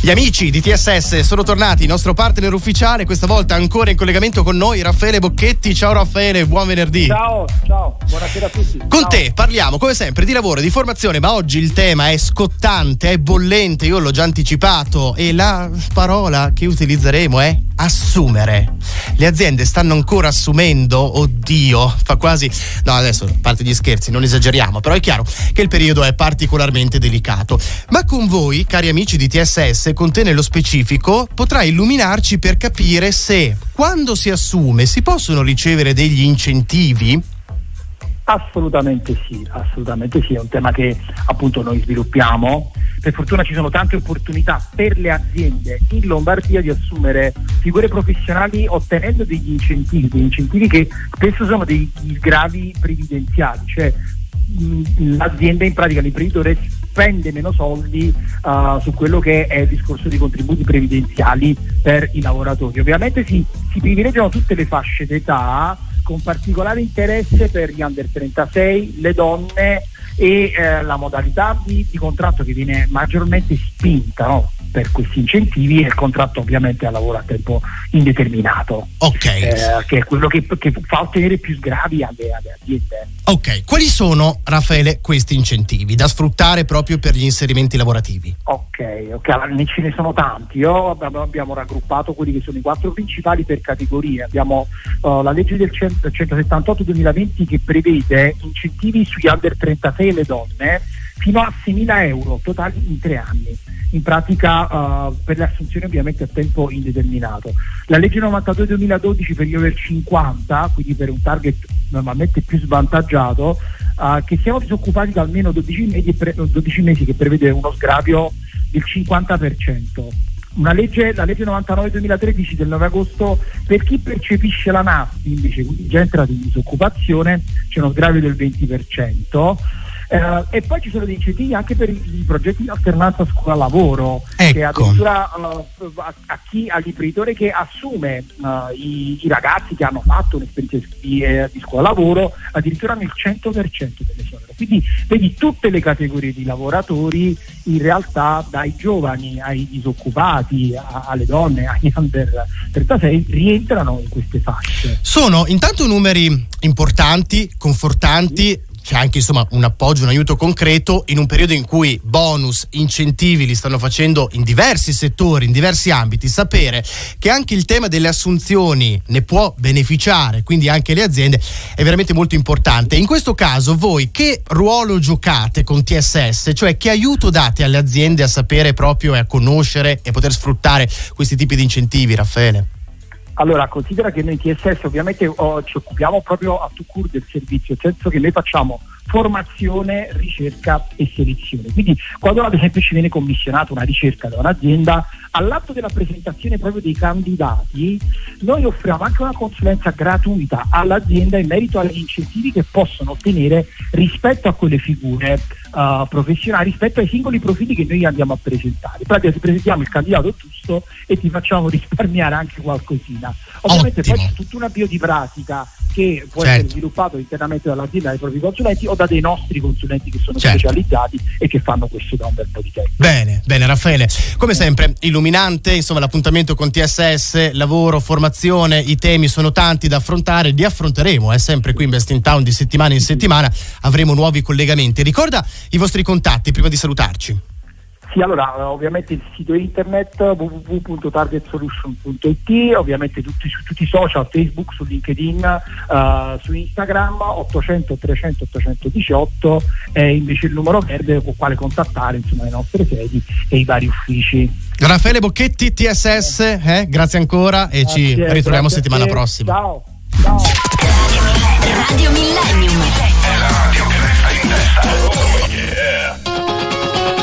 Gli amici di TSS sono tornati, il nostro partner ufficiale, questa volta ancora in collegamento con noi, Raffaele Bocchetti. Ciao Raffaele, buon venerdì. Ciao, ciao, buonasera a tutti. Con ciao. te parliamo come sempre di lavoro e di formazione, ma oggi il tema è scottante, è bollente, io l'ho già anticipato e la parola che utilizzeremo è assumere. Le aziende stanno ancora assumendo, oddio, fa quasi... No, adesso, a parte gli scherzi, non esageriamo, però è chiaro che il periodo è particolarmente delicato. Ma con voi, cari amici di TSS, con te nello specifico, potrai illuminarci per capire se quando si assume si possono ricevere degli incentivi Assolutamente sì, assolutamente sì, è un tema che appunto noi sviluppiamo. Per fortuna ci sono tante opportunità per le aziende in Lombardia di assumere figure professionali ottenendo degli incentivi, degli incentivi che spesso sono dei gravi previdenziali, cioè l'azienda in pratica l'imprenditore spende meno soldi uh, su quello che è il discorso di contributi previdenziali per i lavoratori. Ovviamente si, si privilegiano tutte le fasce d'età con particolare interesse per gli under 36, le donne e eh, la modalità di, di, contratto che viene maggiormente spinta no? Per questi incentivi è il contratto ovviamente a lavoro a tempo indeterminato, okay. eh, che è quello che, che, fa ottenere più sgravi alle, alle, aziende. Ok, quali sono Raffaele questi incentivi da sfruttare proprio per gli inserimenti lavorativi? Ok, ok, allora, ce ne sono tanti, Io, abbiamo, abbiamo, raggruppato quelli che sono i quattro principali per categorie, abbiamo uh, la legge del 178-2020 che prevede incentivi sugli under 36 e le donne fino a 6.000 euro totali in tre anni in pratica uh, per le assunzioni ovviamente a tempo indeterminato. La legge 92-2012 per gli over 50, quindi per un target normalmente più svantaggiato, uh, che siano disoccupati da almeno 12 mesi, pre- 12 mesi che prevede uno sgravio del 50%. Una legge, la legge 99-2013 del 9 agosto per chi percepisce la NASPI invece, quindi già entrato in disoccupazione, c'è uno sgravio del 20%. Eh, e poi ci sono dei incentivi anche per i, i progetti di alternanza scuola-lavoro, ecco. che addirittura uh, a, a, chi, all'imprenditore che assume uh, i, i, ragazzi che hanno fatto un'esperienza di, eh, di scuola-lavoro, addirittura nel 100% delle sonore. Quindi vedi tutte le categorie di lavoratori in realtà dai giovani ai disoccupati, a, alle donne, agli under 36 rientrano in queste fasce. Sono intanto numeri importanti, confortanti, c'è anche insomma un appoggio, un aiuto concreto in un periodo in cui bonus, incentivi li stanno facendo in diversi settori, in diversi ambiti, sapere che anche il tema delle assunzioni ne può beneficiare, quindi anche le aziende, è veramente molto importante. In questo caso voi che ruolo giocate con TSS, cioè che aiuto date alle aziende a sapere proprio e a conoscere e poter sfruttare questi tipi di incentivi, Raffaele? Allora, considera che noi TSS ovviamente oh, ci occupiamo proprio a tu cur del servizio, nel senso che noi facciamo formazione, ricerca e selezione. Quindi quando ad esempio ci viene commissionata una ricerca da un'azienda, all'atto della presentazione proprio dei candidati, noi offriamo anche una consulenza gratuita all'azienda in merito agli incentivi che possono ottenere rispetto a quelle figure uh, professionali, rispetto ai singoli profili che noi andiamo a presentare. In pratica ti presentiamo il candidato giusto e ti facciamo risparmiare anche qualcosina. Ovviamente Ottimo. poi c'è tutta una bio di pratica che può Certo. essere sviluppato internamente dall'azienda dai propri consulenti o da dei nostri consulenti che sono Certo. specializzati e che fanno questo da un bel po' di tempo. Bene, bene Raffaele. Come sempre, illuminante, insomma l'appuntamento con TSS, lavoro, formazione, i temi sono tanti da affrontare, li affronteremo, è sempre qui in Best in Town di settimana in settimana, avremo nuovi collegamenti. Ricorda i vostri contatti prima di salutarci. Sì, allora eh, ovviamente il sito internet www.targetsolution.it, ovviamente tutti, su tutti i social, Facebook, su LinkedIn, eh, su Instagram 800 300 818 è invece il numero verde con il quale contattare insomma, le nostre sedi e i vari uffici. Raffaele Bocchetti, TSS, eh, grazie ancora e ci Grazie, ritroviamo grazie a settimana prossima. Ciao. Ciao. Radio Millennium. È la radio che resta in testa.